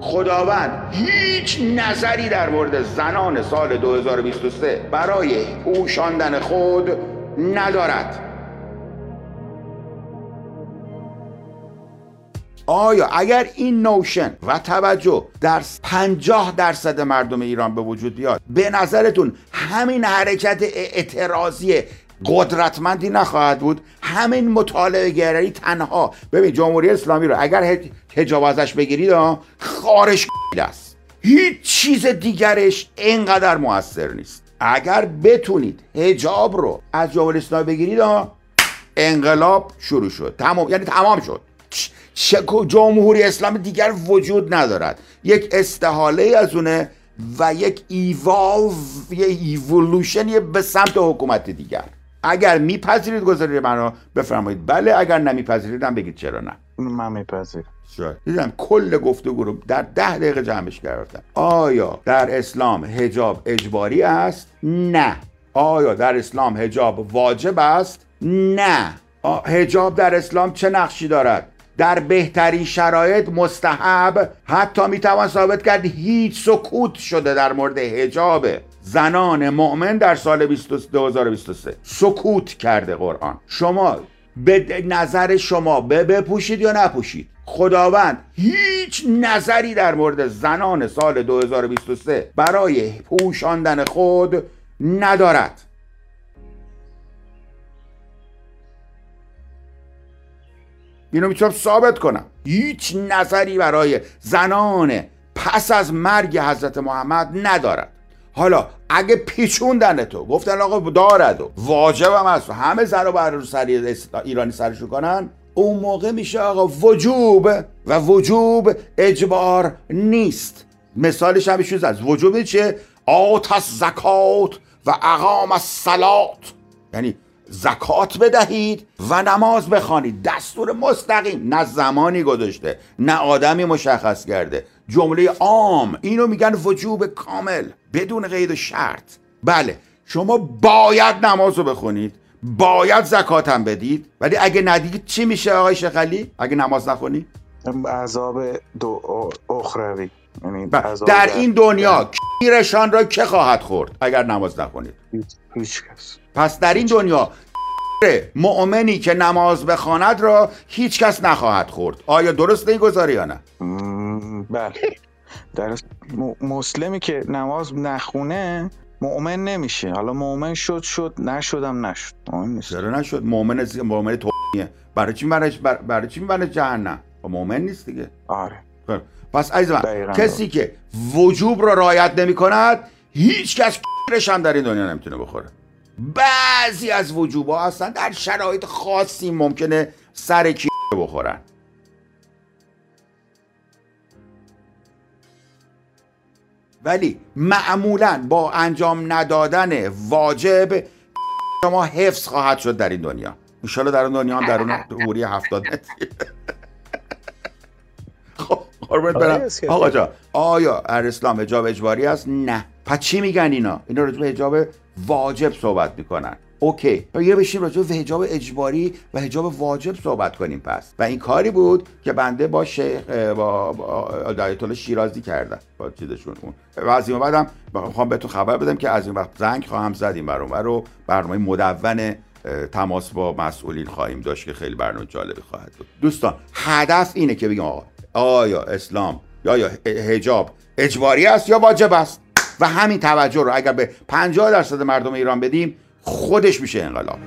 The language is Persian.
خداوند هیچ نظری در مورد زنان سال 2023 برای پوشاندن خود ندارد. آیا اگر این نوشن و توجه در 50 درصد مردم ایران به وجود بیاد به نظرتون همین حرکت اعتراضی قدرتمندی نخواهد بود. همین مطالعه گرایی تنها. ببین جمهوری اسلامی رو اگر حجاب ازش بگیرید خارش است. هیچ چیز دیگرش اینقدر موثر نیست. اگر بتونید حجاب رو از جمهوری اسلامی بگیرید انقلاب شروع شد. تمام یعنی تمام شد. جمهوری اسلامی دیگر وجود ندارد. یک استحاله از اونه و یک ایوالو یه ایولوشن به سمت حکومت دیگر. اگر میپذیرید گذاری منو بفرمایید. بله اگر نمیپذیریدم بگید چرا نه. من میپذیرم. دیدم کل گفتگو رو در ده دقیقه جمعش کردم. آیا در اسلام هجاب اجباری است؟ نه. آیا در اسلام هجاب واجب است؟ نه. هجاب در اسلام چه نقشی دارد؟ در بهترین شرایط مستحب حتی می‌توان ثابت کرد هیچ سکوت شده در مورد هجاب زنان مؤمن در سال 2023 سکوت کرده قرآن. شما به نظر شما بپوشید یا نپوشید؟ خداوند هیچ نظری در مورد زنان سال 2023 برای پوشاندن خود ندارد. اینو می‌تونم ثابت کنم. هیچ نظری برای زنان پس از مرگ حضرت محمد ندارد. حالا اگه پیچوندن تو گفتن آقا دارد و واجبم هست. همه زن رو بر رو سری ایرانی سرشون کنن. اون موقع میشه آقا وجوب و وجوب اجبار نیست. مثالش هم از وجوب چه آت زکات و اقام الصلات. یعنی زکات بدهید و نماز بخوانید. دستور مستقیم. نه زمانی گذاشته نه آدمی مشخص کرده. جمله عام. اینو میگن وجوب کامل. بدون قید و شرط. بله شما باید نماز رو بخونید. باید زکات هم بدید. ولی اگه ندید چی میشه آقای شخلی اگه نماز نخونی؟ عذاب دو اخروی. در این دنیا کیرشان را که خواهد خورد اگر نماز نخونید؟ هیچ کس. پس در این دنیا مؤمنی که نماز بخواند را هیچ کس نخواهد خورد. آیا درست گذاری یا نه؟ بله. در مسلمی که نماز نخونه مؤمن نمیشه. حالا مؤمن شد شد نشدم نشد. چرا نشد؟ مؤمن مؤمن تویه برای چی برای برای چی برای جهنم؟ مؤمن نیست دیگه. آره. خب، پس عزیز من کسی که وجوب رو رعایت نمی کند هیچ کس هم در این دنیا نمی‌تونه بخوره. بعضی از وجوب ها هستن در شرایط خاصی ممکنه سر کی بخورن. ولی معمولا با انجام ندادن واجب شما حفظ خواهد شد در این دنیا. انشالله در اون دنیا هم در اون حوری هفتاد خب برم. آقا جا آیا ار اسلام حجاب اجباری است؟ نه. پس چی میگن اینا؟ اینا راجع به حجاب واجب صحبت می‌کنن. اوکی. یه بشیم راجع به حجاب اجباری و حجاب واجب صحبت کنیم پس. و این کاری بود که بنده با شیخ با آیت الله شیرازی کردم. با چیزشون و از این بعدم می‌خوام بهتون خبر بدم که از این وقت زنگ خواهم زد این برام رو. برنامه مدون تماس با مسئولین خواهیم داشت که خیلی برنامه جالبی خواهد بود. دوستان هدف اینه که بگیم آقا آیا اسلام یا یا حجاب. اجباری است یا واجب است؟ و همین توجه رو اگر به 50 درصد مردم ایران بدیم خودش میشه انقلاب.